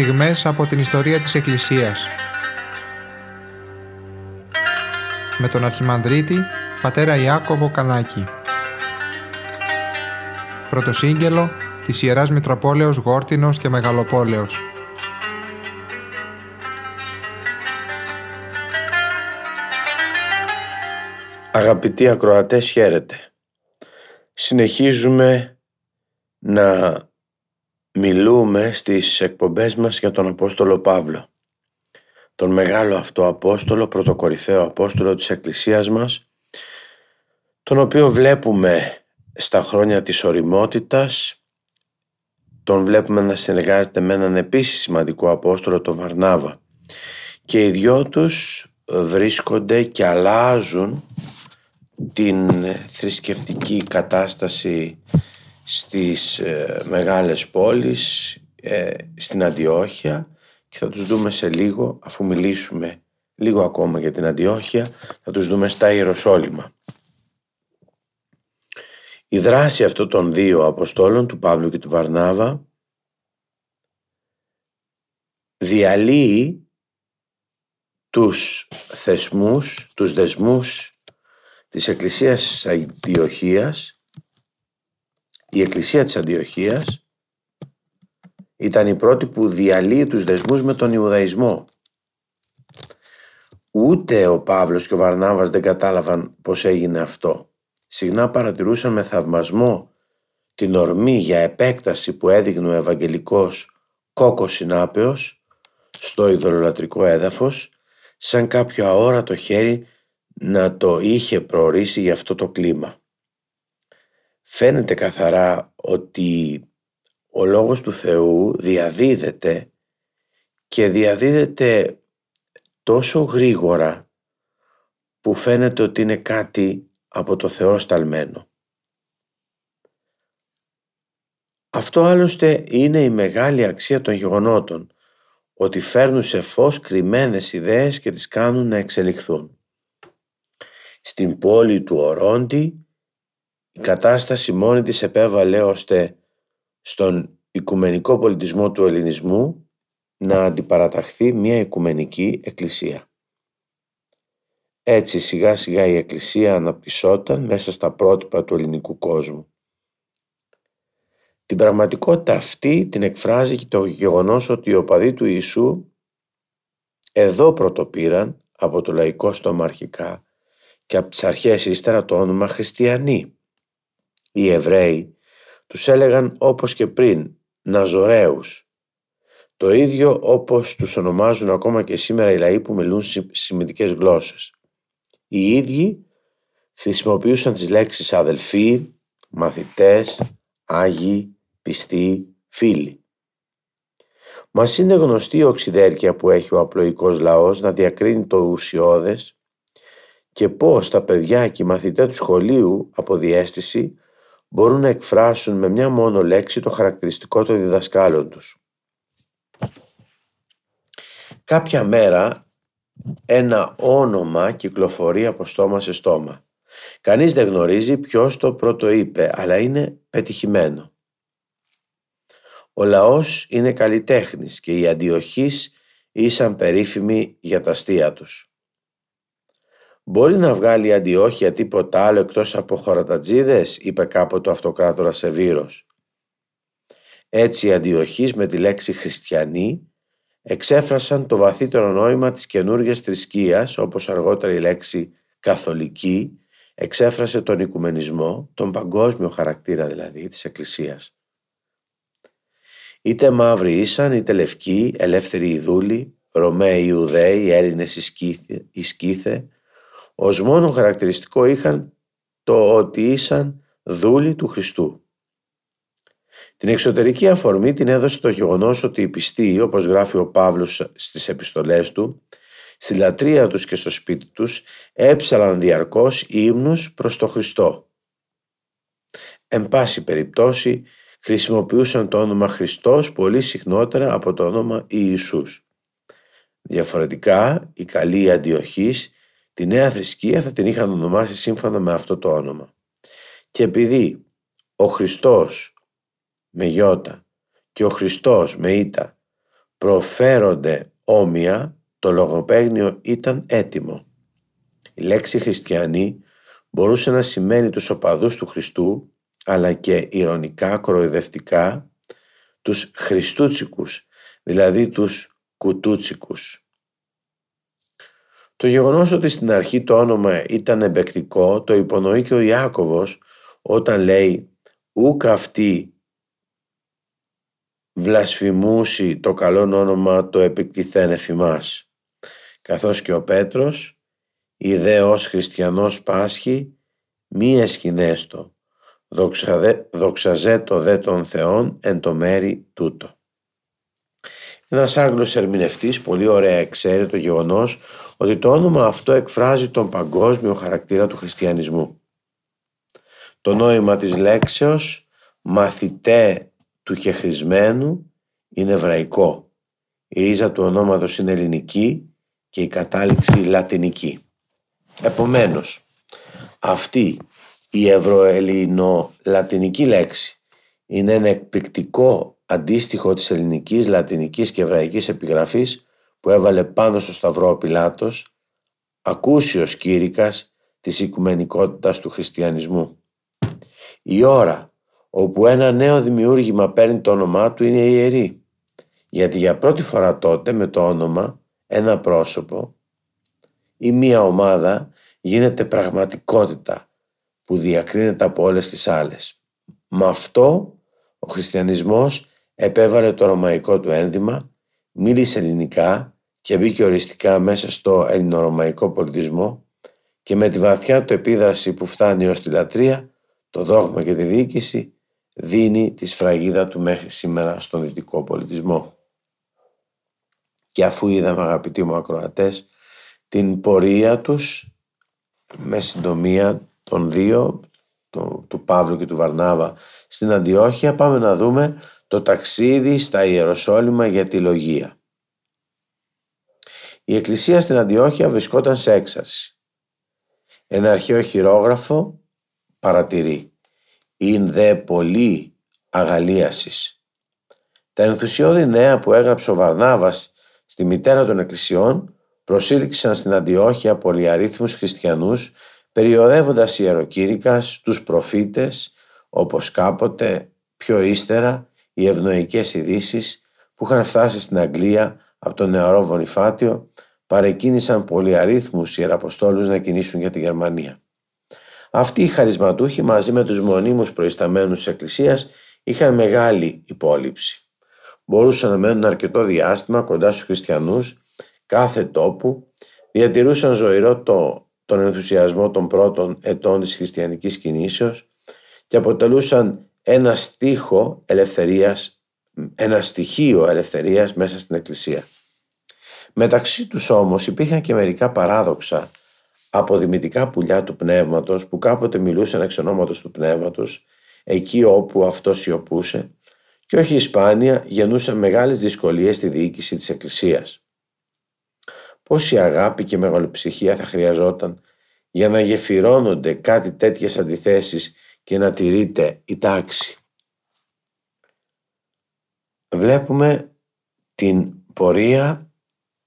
στιγμές από την ιστορία της Εκκλησίας. Με τον Αρχιμανδρίτη, πατέρα Ιάκωβο Κανάκη. Πρωτοσύγγελο της Ιεράς Μητροπόλεως Γόρτινος και Μεγαλοπόλεως. Αγαπητοί ακροατές χαίρετε. Συνεχίζουμε να μιλούμε στις εκπομπές μας για τον Απόστολο Παύλο. Τον μεγάλο αυτό Απόστολο, πρωτοκορυφαίο Απόστολο της Εκκλησίας μας, τον οποίο βλέπουμε στα χρόνια της οριμότητας, τον βλέπουμε να συνεργάζεται με έναν επίσης σημαντικό Απόστολο, τον Βαρνάβα. Και οι δυο τους βρίσκονται και αλλάζουν την θρησκευτική κατάσταση στις ε, μεγάλες πόλεις, ε, στην Αντιόχεια και θα τους δούμε σε λίγο, αφού μιλήσουμε λίγο ακόμα για την Αντιόχεια, θα τους δούμε στα Ιεροσόλυμα. Η δράση αυτών των δύο Αποστόλων, του Παύλου και του Βαρνάβα, διαλύει τους θεσμούς, τους δεσμούς της Εκκλησίας Αντιοχίας η Εκκλησία της Αντιοχίας ήταν η πρώτη που διαλύει τους δεσμούς με τον Ιουδαϊσμό. Ούτε ο Παύλος και ο Βαρνάβας δεν κατάλαβαν πως έγινε αυτό. Συχνά παρατηρούσαν με θαυμασμό την ορμή για επέκταση που έδειγνε ο Ευαγγελικός κόκκος συνάπεος στο ειδωλολατρικό έδαφος σαν κάποιο αόρατο χέρι να το είχε προορίσει για αυτό το κλίμα. Φαίνεται καθαρά ότι ο Λόγος του Θεού διαδίδεται και διαδίδεται τόσο γρήγορα που φαίνεται ότι είναι κάτι από το Θεό σταλμένο. Αυτό άλλωστε είναι η μεγάλη αξία των γεγονότων, ότι φέρνουν σε φως κρυμμένες ιδέες και τις κάνουν να εξελιχθούν. Στην πόλη του Ορόντι η κατάσταση μόνη της επέβαλε ώστε στον οικουμενικό πολιτισμό του ελληνισμού να αντιπαραταχθεί μια οικουμενική εκκλησία. Έτσι σιγά σιγά η εκκλησία αναπτυσσόταν μέσα στα πρότυπα του ελληνικού κόσμου. Την πραγματικότητα αυτή την εκφράζει και το γεγονός ότι οι οπαδοί του Ιησού εδώ πρωτοπήραν από το λαϊκό στόμα αρχικά και από τις αρχές ύστερα το όνομα χριστιανοί. Οι Εβραίοι τους έλεγαν όπως και πριν Ναζωραίους. Το ίδιο όπως τους ονομάζουν ακόμα και σήμερα οι λαοί που μιλούν σημαντικές γλώσσες. Οι ίδιοι χρησιμοποιούσαν τις λέξεις αδελφοί, μαθητές, άγιοι, πιστοί, φίλοι. Μας είναι γνωστή η οξυδέρκεια που έχει ο απλοϊκός λαός να διακρίνει το ουσιώδες και πώς τα παιδιά και οι μαθητές του σχολείου από διέστηση μπορούν να εκφράσουν με μια μόνο λέξη το χαρακτηριστικό των διδασκάλων τους. Κάποια μέρα ένα όνομα κυκλοφορεί από στόμα σε στόμα. Κανείς δεν γνωρίζει ποιος το πρώτο είπε, αλλά είναι πετυχημένο. Ο λαός είναι καλλιτέχνης και οι αντιοχείς ήσαν περίφημοι για τα αστεία τους. «Μπορεί να βγάλει αντιόχεια τίποτα άλλο εκτός από χωρατατζίδες» είπε κάποτε ο αυτοκράτορα Σεβίρος. Έτσι οι αντιοχείς με τη λέξη «χριστιανοί» εξέφρασαν το βαθύτερο νόημα της καινούργιας θρησκείας όπως αργότερα η λέξη «καθολική» εξέφρασε τον οικουμενισμό, τον παγκόσμιο χαρακτήρα δηλαδή της Εκκλησίας. Είτε μαύροι ήσαν, είτε λευκοί, ελεύθεροι Ιδούλοι, Ρωμαίοι Ιουδαίοι, Έλληνες Ισκήθε, ως μόνο χαρακτηριστικό είχαν το ότι ήσαν δούλοι του Χριστού. Την εξωτερική αφορμή την έδωσε το γεγονός ότι οι πιστοί, όπως γράφει ο Παύλος στις επιστολές του, στη λατρεία τους και στο σπίτι τους έψαλαν διαρκώς ύμνους προς το Χριστό. Εν πάση περιπτώσει χρησιμοποιούσαν το όνομα Χριστός πολύ συχνότερα από το όνομα Ιησούς. Διαφορετικά, οι καλοί αντιοχείς Τη νέα θρησκεία θα την είχαν ονομάσει σύμφωνα με αυτό το όνομα. Και επειδή ο Χριστός με γιώτα και ο Χριστός με ήττα προφέρονται όμοια, το λογοπαίγνιο ήταν έτοιμο. Η λέξη χριστιανή μπορούσε να σημαίνει τους οπαδούς του Χριστού, αλλά και ηρωνικά, κοροϊδευτικά, τους Χριστούτσικους, δηλαδή τους Κουτούτσικους. Το γεγονός ότι στην αρχή το όνομα ήταν εμπεκτικό το υπονοεί και ο Ιάκωβος όταν λέει «Ούκ αυτή βλασφημούσει το καλό όνομα το επικτηθέν εφημάς». Καθώς και ο Πέτρος «Ιδέ ως χριστιανός πάσχει μη εσκηνέστο, δοξαζέ το δε των Θεών εν το μέρη τούτο». Ένας Άγγλος ερμηνευτής πολύ ωραία ξέρει το γεγονός ότι το όνομα αυτό εκφράζει τον παγκόσμιο χαρακτήρα του χριστιανισμού. Το νόημα της λέξεως μαθητέ του χεχρισμένου είναι εβραϊκό. Η ρίζα του ονόματος είναι ελληνική και η κατάληξη λατινική. Επομένως, αυτή η ευρωελληνο-λατινική λέξη είναι ένα εκπληκτικό αντίστοιχο της ελληνικής, λατινικής και εβραϊκής επιγραφής που έβαλε πάνω στο Σταυρό ο Πιλάτος, ακούσιος κήρυκας της οικουμενικότητας του χριστιανισμού. Η ώρα όπου ένα νέο δημιούργημα παίρνει το όνομά του είναι ιερή, γιατί για πρώτη φορά τότε με το όνομα ένα πρόσωπο ή μία ομάδα γίνεται πραγματικότητα που διακρίνεται από όλες τις άλλες. Με αυτό ο χριστιανισμός επέβαλε το ρωμαϊκό του ένδυμα, μίλησε ελληνικά και μπήκε οριστικά μέσα στο ελληνορωμαϊκό πολιτισμό και με τη βαθιά του επίδραση που φτάνει ως τη λατρεία, το δόγμα και τη διοίκηση δίνει τη σφραγίδα του μέχρι σήμερα στον δυτικό πολιτισμό. Και αφού είδαμε αγαπητοί μου ακροατές την πορεία τους με συντομία των δύο, του Παύλου και του Βαρνάβα στην Αντιόχεια πάμε να δούμε το ταξίδι στα Ιεροσόλυμα για τη λογία. Η εκκλησία στην Αντιόχεια βρισκόταν σε έξαρση. Ένα αρχαίο χειρόγραφο παρατηρεί «ειν δε πολύ αγαλίασης». Τα ενθουσιώδη νέα που έγραψε ο Βαρνάβας στη μητέρα των εκκλησιών προσήλξαν στην Αντιόχεια πολυαρίθμους χριστιανούς περιοδεύοντας ιεροκήρυκας τους προφήτες όπως κάποτε πιο ύστερα οι ευνοϊκές ειδήσεις που είχαν φτάσει στην Αγγλία από τον νεαρό Βονιφάτιο παρεκκίνησαν πολυαρίθμους ιεραποστόλους να κινήσουν για τη Γερμανία. Αυτοί οι χαρισματούχοι μαζί με τους μονίμους προϊσταμένους της Εκκλησίας είχαν μεγάλη υπόλοιψη. Μπορούσαν να μένουν αρκετό διάστημα κοντά στους χριστιανούς κάθε τόπου, διατηρούσαν ζωηρό το, τον ενθουσιασμό των πρώτων ετών της χριστιανικής κινήσεως και αποτελούσαν ένα στίχο ελευθερίας, ένα στοιχείο ελευθερίας μέσα στην Εκκλησία. Μεταξύ τους όμως υπήρχαν και μερικά παράδοξα αποδημητικά πουλιά του πνεύματος που κάποτε μιλούσαν εξ ονόματος του πνεύματος εκεί όπου αυτό σιωπούσε και όχι σπάνια γεννούσαν μεγάλες δυσκολίες στη διοίκηση της Εκκλησίας. Πόση αγάπη και μεγαλοψυχία θα χρειαζόταν για να γεφυρώνονται κάτι τέτοιες αντιθέσεις και να τηρείται η τάξη. Βλέπουμε την πορεία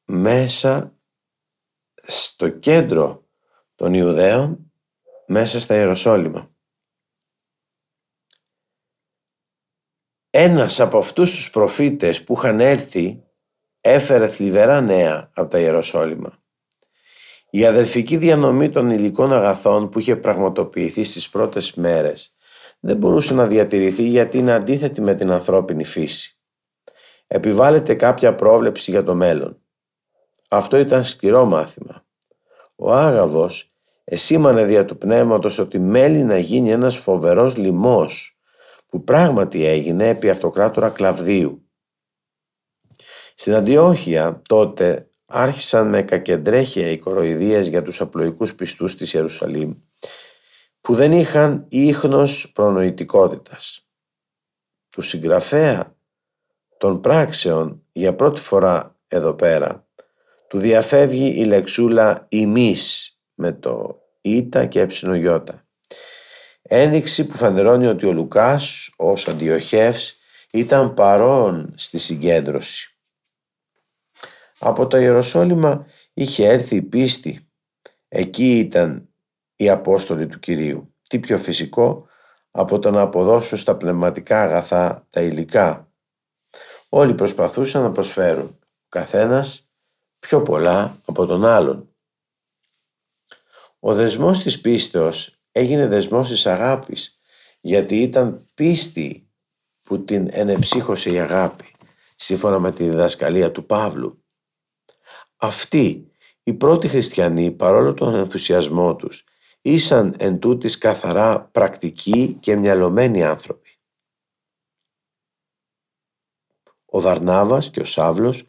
μέσα στο κέντρο των Ιουδαίων, μέσα στα Ιεροσόλυμα. Ένας από αυτούς τους προφήτες που είχαν έρθει έφερε θλιβερά νέα από τα Ιεροσόλυμα. Η αδελφική διανομή των υλικών αγαθών που είχε πραγματοποιηθεί στις πρώτες μέρες δεν μπορούσε να διατηρηθεί γιατί είναι αντίθετη με την ανθρώπινη φύση. Επιβάλλεται κάποια πρόβλεψη για το μέλλον. Αυτό ήταν σκληρό μάθημα. Ο Άγαβος εσήμανε δια του πνεύματος ότι μέλει να γίνει ένας φοβερός λοιμός που πράγματι έγινε επί αυτοκράτορα Κλαβδίου. Στην Αντιόχεια τότε άρχισαν με κακεντρέχεια οι κοροϊδίες για τους απλοϊκούς πιστούς της Ιερουσαλήμ που δεν είχαν ίχνος προνοητικότητας. Τους συγγραφέα των πράξεων για πρώτη φορά εδώ πέρα του διαφεύγει η λεξούλα ημίς με το ήτα και εψινογιώτα. Ένδειξη που φανερώνει ότι ο Λουκάς ως αντιοχεύς ήταν παρόν στη συγκέντρωση. Από το Ιεροσόλυμα είχε έρθει η πίστη. Εκεί ήταν οι Απόστολοι του Κυρίου. Τι πιο φυσικό από το να αποδώσουν στα πνευματικά αγαθά τα υλικά. Όλοι προσπαθούσαν να προσφέρουν, καθένας πιο πολλά από τον άλλον. Ο δεσμός της πίστεως έγινε δεσμός της αγάπης, γιατί ήταν πίστη που την ενεψύχωσε η αγάπη, σύμφωνα με τη διδασκαλία του Παύλου. Αυτοί, οι πρώτοι χριστιανοί, παρόλο τον ενθουσιασμό τους, ήσαν εν τούτης καθαρά πρακτικοί και μυαλωμένοι άνθρωποι. Ο Βαρνάβας και ο Σάβλος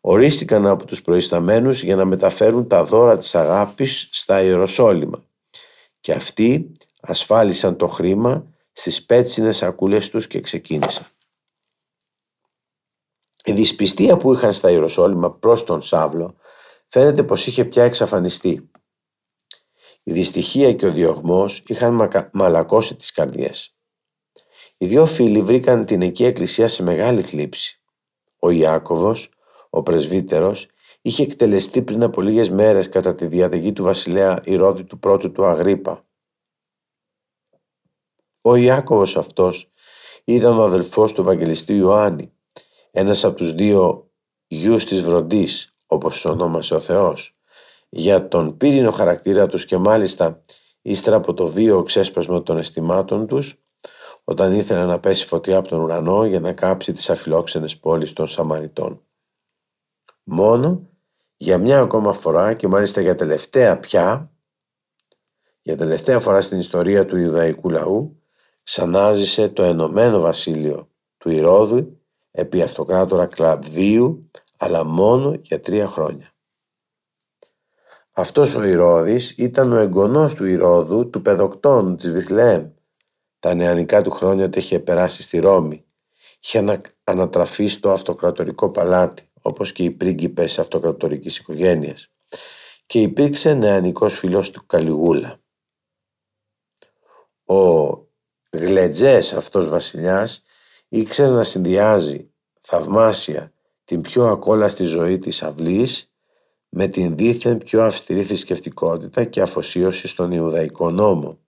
ορίστηκαν από τους προϊσταμένους για να μεταφέρουν τα δώρα της αγάπης στα Ιεροσόλυμα και αυτοί ασφάλισαν το χρήμα στις πέτσινες σακούλες τους και ξεκίνησαν. Η δυσπιστία που είχαν στα Ιεροσόλυμα προς τον Σάβλο φαίνεται πως είχε πια εξαφανιστεί. Η δυστυχία και ο διωγμός είχαν μαλακώσει τις καρδιές. Οι δύο φίλοι βρήκαν την εκεί εκκλησία σε μεγάλη θλίψη. Ο Ιάκωβος, ο πρεσβύτερος, είχε εκτελεστεί πριν από λίγες μέρες κατά τη διαδεγή του βασιλέα Ηρώδη του πρώτου του Αγρίπα. Ο Ιάκωβος αυτός ήταν ο αδελφός του Ευαγγελιστή Ιωάννη, ένας από τους δύο γιους της Βροντής, όπως ονόμασε ο Θεός, για τον πύρινο χαρακτήρα τους και μάλιστα ύστερα από το βίο ξέσπασμα των αισθημάτων τους, όταν ήθελε να πέσει φωτιά από τον ουρανό για να κάψει τις αφιλόξενες πόλεις των Σαμαριτών. Μόνο για μια ακόμα φορά και μάλιστα για τελευταία πια, για τελευταία φορά στην ιστορία του Ιουδαϊκού λαού, ξανάζησε το Ενωμένο Βασίλειο του Ηρώδου επί αυτοκράτορα Κλαβδίου, αλλά μόνο για τρία χρόνια. Αυτός ο Ηρώδης ήταν ο εγγονός του Ηρώδου, του παιδοκτόνου της Βιθλεέμ. Τα νεανικά του χρόνια τα είχε περάσει στη Ρώμη. Είχε ανατραφεί στο αυτοκρατορικό παλάτι, όπως και οι πρίγκιπες αυτοκρατορικής οικογένειας. Και υπήρξε νεανικός φιλός του Καλιγούλα. Ο γλετζές αυτός βασιλιάς ήξερε να συνδυάζει θαυμάσια την πιο ακόλαστη ζωή της αυλής με την δίθεν πιο αυστηρή θρησκευτικότητα και αφοσίωση στον Ιουδαϊκό νόμο.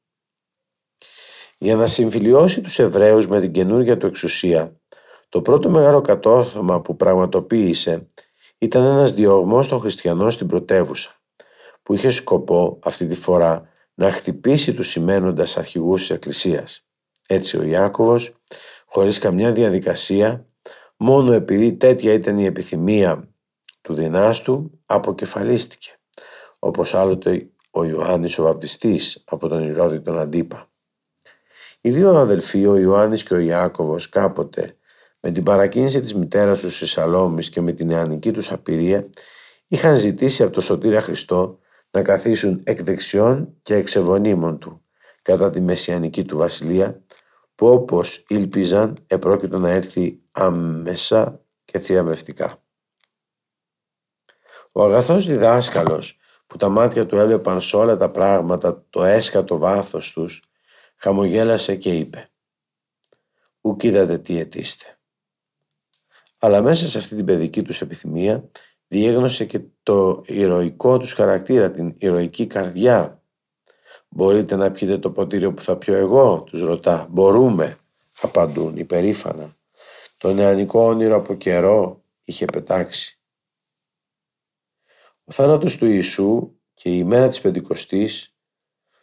Για να συμφιλιώσει τους Εβραίους με την καινούργια του εξουσία, το πρώτο μεγάλο κατόρθωμα που πραγματοποίησε ήταν ένας διωγμός των χριστιανών στην πρωτεύουσα, που είχε σκοπό αυτή τη φορά να χτυπήσει τους σημαίνοντας αρχηγούς της Εκκλησίας. Έτσι ο Ιάκωβος, χωρίς καμιά διαδικασία, μόνο επειδή τέτοια ήταν η επιθυμία του δυνάστου, αποκεφαλίστηκε, όπως άλλοτε ο Ιωάννης ο Βαπτιστής από τον Ηρώδη τον Αντίπα. Οι δύο αδελφοί, ο Ιωάννης και ο Ιάκωβος, κάποτε με την παρακίνηση της μητέρας τους στη Σαλόμης και με την νεανική τους απειρία, είχαν ζητήσει από τον Σωτήρα Χριστό να καθίσουν εκ δεξιών και εξεβονίμων του κατά τη μεσιανική του βασιλεία που όπως ήλπιζαν επρόκειτο να έρθει άμεσα και θριαμβευτικά. Ο αγαθός διδάσκαλος που τα μάτια του έλειπαν σε όλα τα πράγματα το έσκατο βάθος τους χαμογέλασε και είπε «Ουκ είδατε τι αιτήστε». Αλλά μέσα σε αυτή την παιδική τους επιθυμία διέγνωσε και το ηρωικό τους χαρακτήρα, την ηρωική καρδιά Μπορείτε να πιείτε το ποτήριο που θα πιω εγώ, τους ρωτά. Μπορούμε, απαντούν υπερήφανα. Το νεανικό όνειρο από καιρό είχε πετάξει. Ο θάνατος του Ιησού και η ημέρα της Πεντηκοστής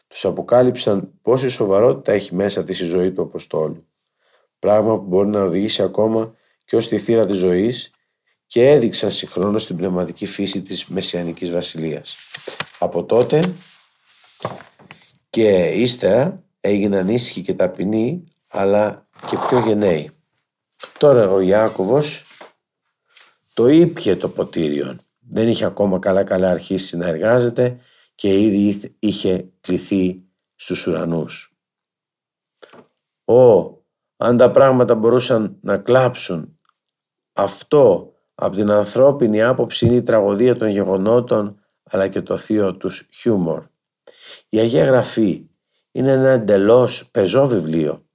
τους αποκάλυψαν πόση σοβαρότητα έχει μέσα της η ζωή του Αποστόλου. Πράγμα που μπορεί να οδηγήσει ακόμα και ως τη θύρα της ζωής και έδειξαν συγχρόνως την πνευματική φύση της Μεσιανικής Βασιλείας. Από τότε και ύστερα έγιναν ήσυχοι και ταπεινοί αλλά και πιο γενναίοι. Τώρα ο Ιάκωβος το ήπια το ποτήριο. Δεν είχε ακόμα καλά καλά αρχίσει να εργάζεται και ήδη είχε κληθεί στους ουρανούς. Ω, αν τα πράγματα μπορούσαν να κλάψουν, αυτό από την ανθρώπινη άποψη είναι η τραγωδία των γεγονότων αλλά και το θείο τους χιούμορ. Η Αγία Γραφή είναι ένα εντελώς πεζό βιβλίο.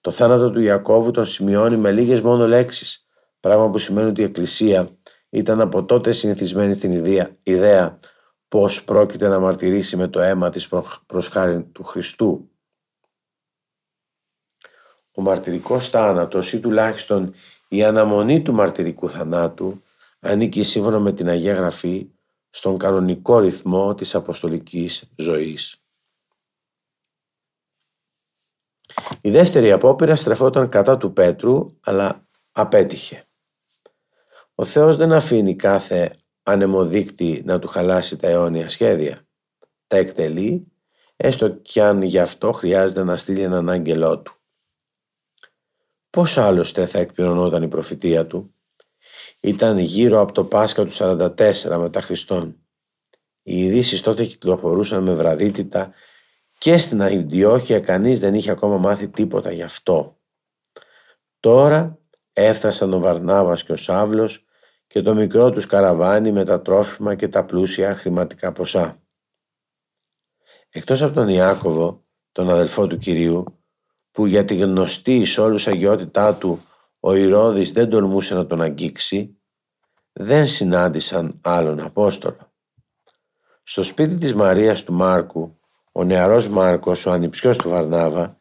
Το θάνατο του Ιακώβου τον σημειώνει με λίγες μόνο λέξεις, πράγμα που σημαίνει ότι η Εκκλησία ήταν από τότε συνηθισμένη στην ιδέα, ιδέα πως πρόκειται να μαρτυρήσει με το αίμα της προς χάρη του Χριστού. Ο μαρτυρικός θάνατος ή τουλάχιστον η αναμονή του μαρτυρικού θανάτου ανήκει σύμφωνα με την Αγία Γραφή στον κανονικό ρυθμό της αποστολικής ζωής. Η δεύτερη απόπειρα στρεφόταν κατά του Πέτρου, αλλά απέτυχε. Ο Θεός δεν αφήνει κάθε ανεμοδείκτη να του χαλάσει τα αιώνια σχέδια. Τα εκτελεί, έστω κι αν γι' αυτό χρειάζεται να στείλει έναν άγγελό του. Πώς άλλωστε θα εκπληρωνόταν η προφητεία του; Ήταν γύρω από το Πάσχα του 44 μετά Χριστόν. Οι ειδήσεις τότε κυκλοφορούσαν με βραδύτητα και στην Αντιόχεια κανείς δεν είχε ακόμα μάθει τίποτα γι' αυτό. Τώρα έφτασαν ο Βαρνάβας και ο Σάβλος και το μικρό τους καραβάνι με τα τρόφιμα και τα πλούσια χρηματικά ποσά. Εκτός από τον Ιάκωβο, τον αδελφό του Κυρίου, που για τη γνωστή σε όλους αγιότητά του ο Ηρώδης δεν τολμούσε να τον αγγίξει, δεν συνάντησαν άλλον Απόστολο. Στο σπίτι της Μαρίας του Μάρκου, ο νεαρός Μάρκος, ο ανιψιός του Βαρνάβα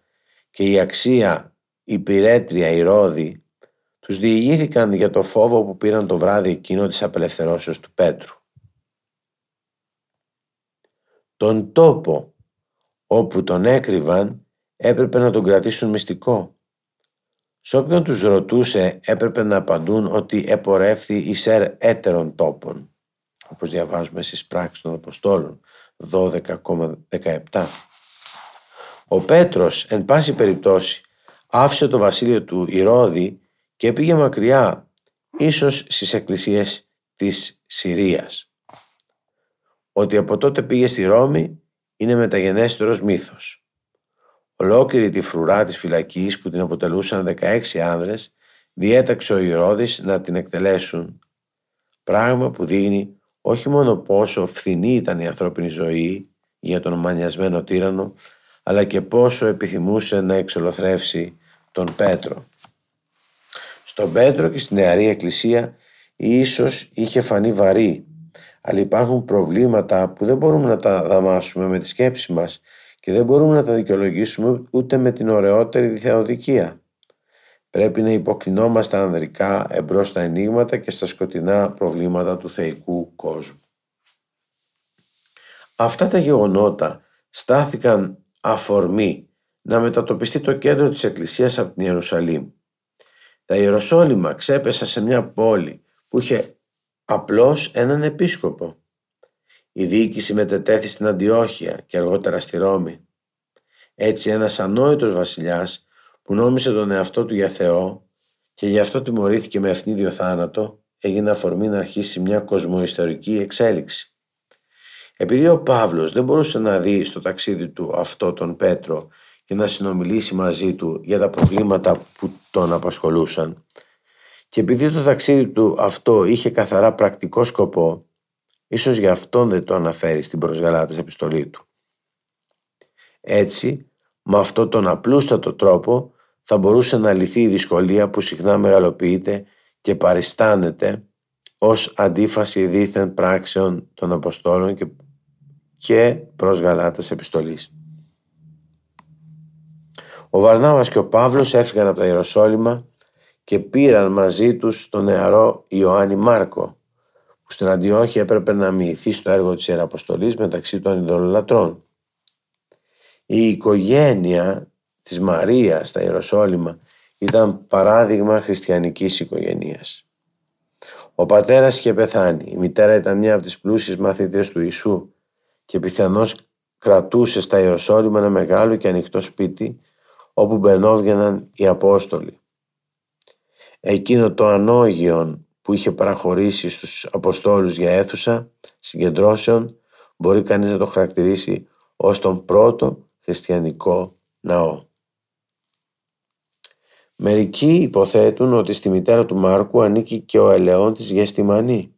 και η αξία υπηρέτρια Ηρώδη τους διηγήθηκαν για το φόβο που πήραν το βράδυ εκείνο της απελευθερώσεως του Πέτρου. Τον τόπο όπου τον έκρυβαν έπρεπε να τον κρατήσουν μυστικό. Σε όποιον τους ρωτούσε έπρεπε να απαντούν ότι επορεύθη εισέρ έτερων τόπων, όπως διαβάζουμε στις πράξεις των Αποστόλων 12,17. Ο Πέτρος, εν πάση περιπτώσει, άφησε το βασίλειο του Ηρώδη και πήγε μακριά, ίσως στις εκκλησίες της Συρίας. Ότι από τότε πήγε στη Ρώμη είναι μεταγενέστερος μύθος. Ολόκληρη τη φρουρά της φυλακής που την αποτελούσαν 16 άνδρες διέταξε ο Ηρώδης να την εκτελέσουν. Πράγμα που δείχνει όχι μόνο πόσο φθηνή ήταν η ανθρώπινη ζωή για τον μανιασμένο τύρανο, αλλά και πόσο επιθυμούσε να εξολοθρεύσει τον Πέτρο. Στον Πέτρο και στην νεαρή εκκλησία ίσως είχε φανεί βαρύ, αλλά υπάρχουν προβλήματα που δεν μπορούμε να τα δαμάσουμε με τη σκέψη μας και δεν μπορούμε να τα δικαιολογήσουμε ούτε με την ωραιότερη θεοδικία. Πρέπει να υποκλεινόμαστε ανδρικά εμπρός στα ενίγματα και στα σκοτεινά προβλήματα του θεϊκού κόσμου. Αυτά τα γεγονότα στάθηκαν αφορμή να μετατοπιστεί το κέντρο της Εκκλησίας από την Ιερουσαλήμ. Τα Ιεροσόλυμα ξέπεσα σε μια πόλη που είχε απλώς έναν επίσκοπο. Η διοίκηση μετετέθη στην Αντιόχεια και αργότερα στη Ρώμη. Έτσι ένας ανόητος βασιλιάς που νόμισε τον εαυτό του για Θεό και γι' αυτό τιμωρήθηκε με ευνίδιο θάνατο έγινε αφορμή να αρχίσει μια κοσμοϊστορική εξέλιξη. Επειδή ο Παύλος δεν μπορούσε να δει στο ταξίδι του αυτό τον Πέτρο και να συνομιλήσει μαζί του για τα προβλήματα που τον απασχολούσαν και επειδή το ταξίδι του αυτό είχε καθαρά πρακτικό σκοπό ίσως γι' αυτόν δεν το αναφέρει στην προσγαλάτης επιστολή του. Έτσι, με αυτόν τον απλούστατο τρόπο θα μπορούσε να λυθεί η δυσκολία που συχνά μεγαλοποιείται και παριστάνεται ως αντίφαση δίθεν πράξεων των Αποστόλων και, και προς Γαλάτας επιστολής. Ο Βαρνάβας και ο Παύλος έφυγαν από τα Ιεροσόλυμα και πήραν μαζί τους τον νεαρό Ιωάννη Μάρκο που στην Αντιόχεια έπρεπε να μοιηθεί στο έργο της Ιεραποστολής μεταξύ των ειδωλολατρών. Η οικογένεια της Μαρίας στα Ιεροσόλυμα ήταν παράδειγμα χριστιανικής οικογένειας. Ο πατέρας είχε πεθάνει, η μητέρα ήταν μια από τις πλούσιες μαθήτρες του Ιησού και πιθανώς κρατούσε στα Ιεροσόλυμα ένα μεγάλο και ανοιχτό σπίτι όπου μπαινόβγαιναν οι Απόστολοι. Εκείνο το ανώγιον που είχε παραχωρήσει στους Αποστόλους για αίθουσα συγκεντρώσεων μπορεί κανείς να το χαρακτηρίσει ως τον πρώτο χριστιανικό ναό. Μερικοί υποθέτουν ότι στη μητέρα του Μάρκου ανήκει και ο ελαιόν της Γεστημανή.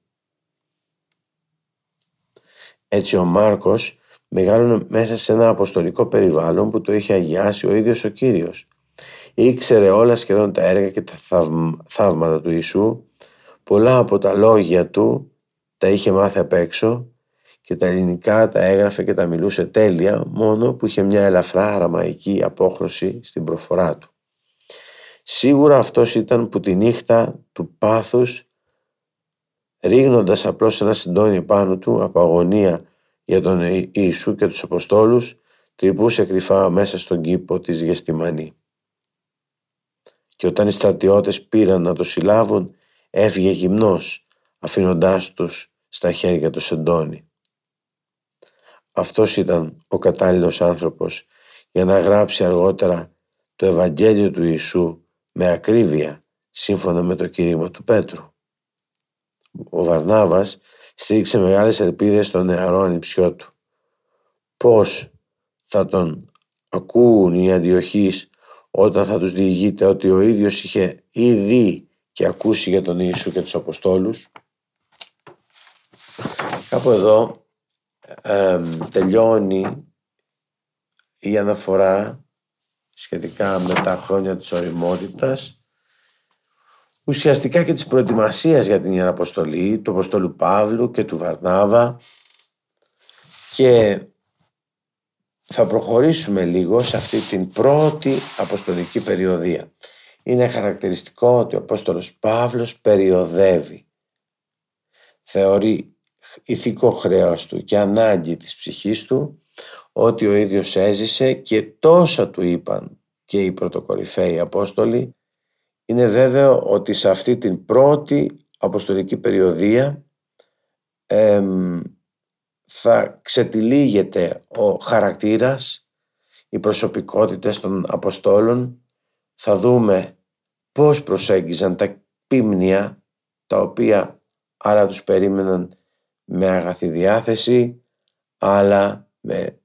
Έτσι ο Μάρκος μεγάλωνε μέσα σε ένα αποστολικό περιβάλλον που το είχε αγιάσει ο ίδιος ο Κύριος. Ήξερε όλα σχεδόν τα έργα και τα θαύματα του Ιησού Πολλά από τα λόγια του τα είχε μάθει απ' έξω και τα ελληνικά τα έγραφε και τα μιλούσε τέλεια μόνο που είχε μια ελαφρά αραμαϊκή απόχρωση στην προφορά του. Σίγουρα αυτός ήταν που τη νύχτα του πάθους ρίγνοντας απλώς ένα συντόνι πάνω του από αγωνία για τον Ιησού και τους Αποστόλους τρυπούσε κρυφά μέσα στον κήπο της Γεστημανή. Και όταν οι στρατιώτες πήραν να το συλλάβουν έφυγε γυμνός αφήνοντάς τους στα χέρια του Σεντόνι. Αυτός ήταν ο κατάλληλος άνθρωπος για να γράψει αργότερα το Ευαγγέλιο του Ιησού με ακρίβεια σύμφωνα με το κήρυγμα του Πέτρου. Ο Βαρνάβας στήριξε μεγάλες ελπίδες στον νεαρό ανιψιό του. Πώς θα τον ακούουν οι αντιοχείς όταν θα τους διηγείται ότι ο ίδιος είχε ήδη και ακούσει για τον Ιησού και τους Αποστόλους. Κάπου εδώ τελειώνει η αναφορά σχετικά με τα χρόνια της οριμότητας ουσιαστικά και της προετοιμασίας για την Ιεραποστολή του Αποστόλου Παύλου και του Βαρνάβα και θα προχωρήσουμε λίγο σε αυτή την πρώτη αποστολική περιοδία. Είναι χαρακτηριστικό ότι ο Απόστολος Παύλος περιοδεύει. Θεωρεί ηθικό χρέος του και ανάγκη της ψυχής του ότι ο ίδιος έζησε και τόσα του είπαν και οι πρωτοκορυφαίοι Απόστολοι είναι βέβαιο ότι σε αυτή την πρώτη αποστολική περιοδία θα ξετυλίγεται ο χαρακτήρας, οι προσωπικότητες των Αποστόλων, θα δούμε πώς προσέγγιζαν τα πίμνια τα οποία άλλα τους περίμεναν με αγαθή διάθεση, αλλά με,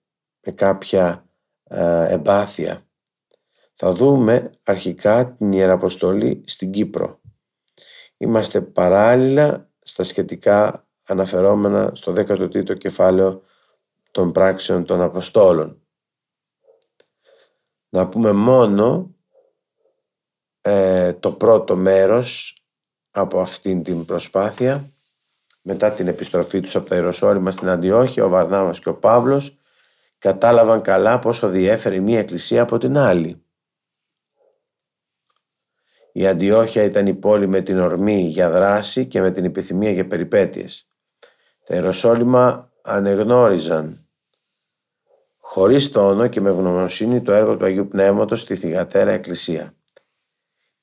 με κάποια ε, εμπάθεια θα δούμε αρχικά την Ιεραποστολή στην Κύπρο. Είμαστε παράλληλα στα σχετικά αναφερόμενα στο 13ο κεφάλαιο των πράξεων των Αποστόλων. Να πούμε μόνο ε, το πρώτο μέρος από αυτήν την προσπάθεια μετά την επιστροφή τους από τα Ιεροσόλυμα στην Αντιόχεια ο Βαρνάβας και ο Παύλος κατάλαβαν καλά πόσο διέφερε μία εκκλησία από την άλλη η Αντιόχεια ήταν η πόλη με την ορμή για δράση και με την επιθυμία για περιπέτειες. Τα Ιεροσόλυμα ανεγνώριζαν χωρίς τόνο και με ευγνωμοσύνη το έργο του Αγίου Πνεύματος στη θυγατέρα Εκκλησία.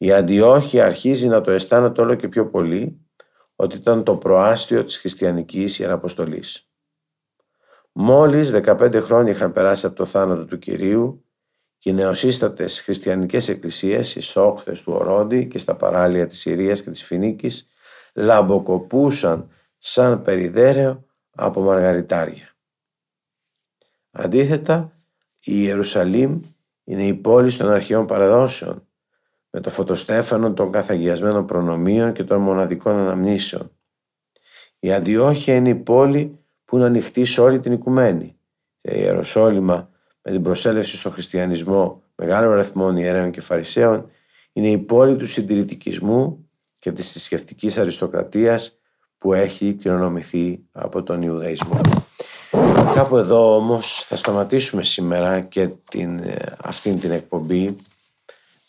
Η Αντιόχεια αρχίζει να το αισθάνεται όλο και πιο πολύ ότι ήταν το προάστιο της χριστιανικής Ιεραποστολής. Μόλις 15 χρόνια είχαν περάσει από το θάνατο του Κυρίου και οι νεοσύστατες χριστιανικές εκκλησίες στις όχθες του Ορόντι και στα παράλια της Συρίας και της Φινίκης λαμποκοπούσαν σαν περιδέρεο από μαργαριτάρια. Αντίθετα, η Ιερουσαλήμ είναι η πόλη των αρχαίων παραδόσεων με το φωτοστέφανο των καθαγιασμένων προνομίων και των μοναδικών αναμνήσεων. Η Αντιόχεια είναι η πόλη που είναι ανοιχτή σε όλη την οικουμένη. Η Ιεροσόλυμα με την προσέλευση στον χριστιανισμό μεγάλων αριθμών ιερέων και φαρισαίων είναι η πόλη του συντηρητικισμού και της θρησκευτικής αριστοκρατίας που έχει κληρονομηθεί από τον Ιουδαϊσμό. Κάπου εδώ όμως θα σταματήσουμε σήμερα και την, ε, αυτήν την εκπομπή.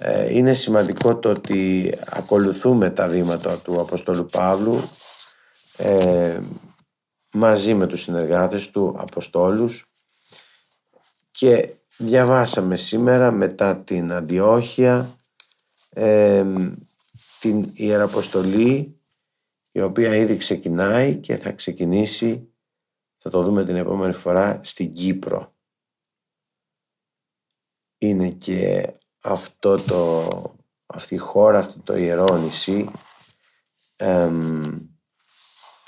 Ε, είναι σημαντικό το ότι ακολουθούμε τα βήματα του Αποστόλου Παύλου ε, μαζί με τους συνεργάτες του Αποστόλους και διαβάσαμε σήμερα μετά την Αντιόχεια την Ιεραποστολή η οποία ήδη ξεκινάει και θα ξεκινήσει θα το δούμε την επόμενη φορά στην Κύπρο. Είναι και αυτό το, αυτή η χώρα, αυτό το ιερό νησί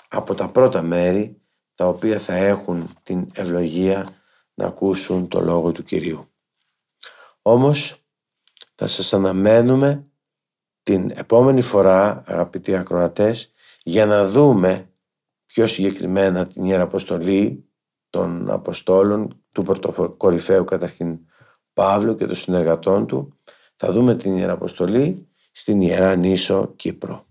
από τα πρώτα μέρη τα οποία θα έχουν την ευλογία να ακούσουν το λόγο του Κυρίου. Όμως θα σας αναμένουμε την επόμενη φορά αγαπητοί ακροατές για να δούμε πιο συγκεκριμένα την Ιεραποστολή των Αποστόλων του πρωτοκορυφαίου καταρχήν Παύλου και των συνεργατών του θα δούμε την Ιεραποστολή στην Ιερά Νήσο Κύπρο.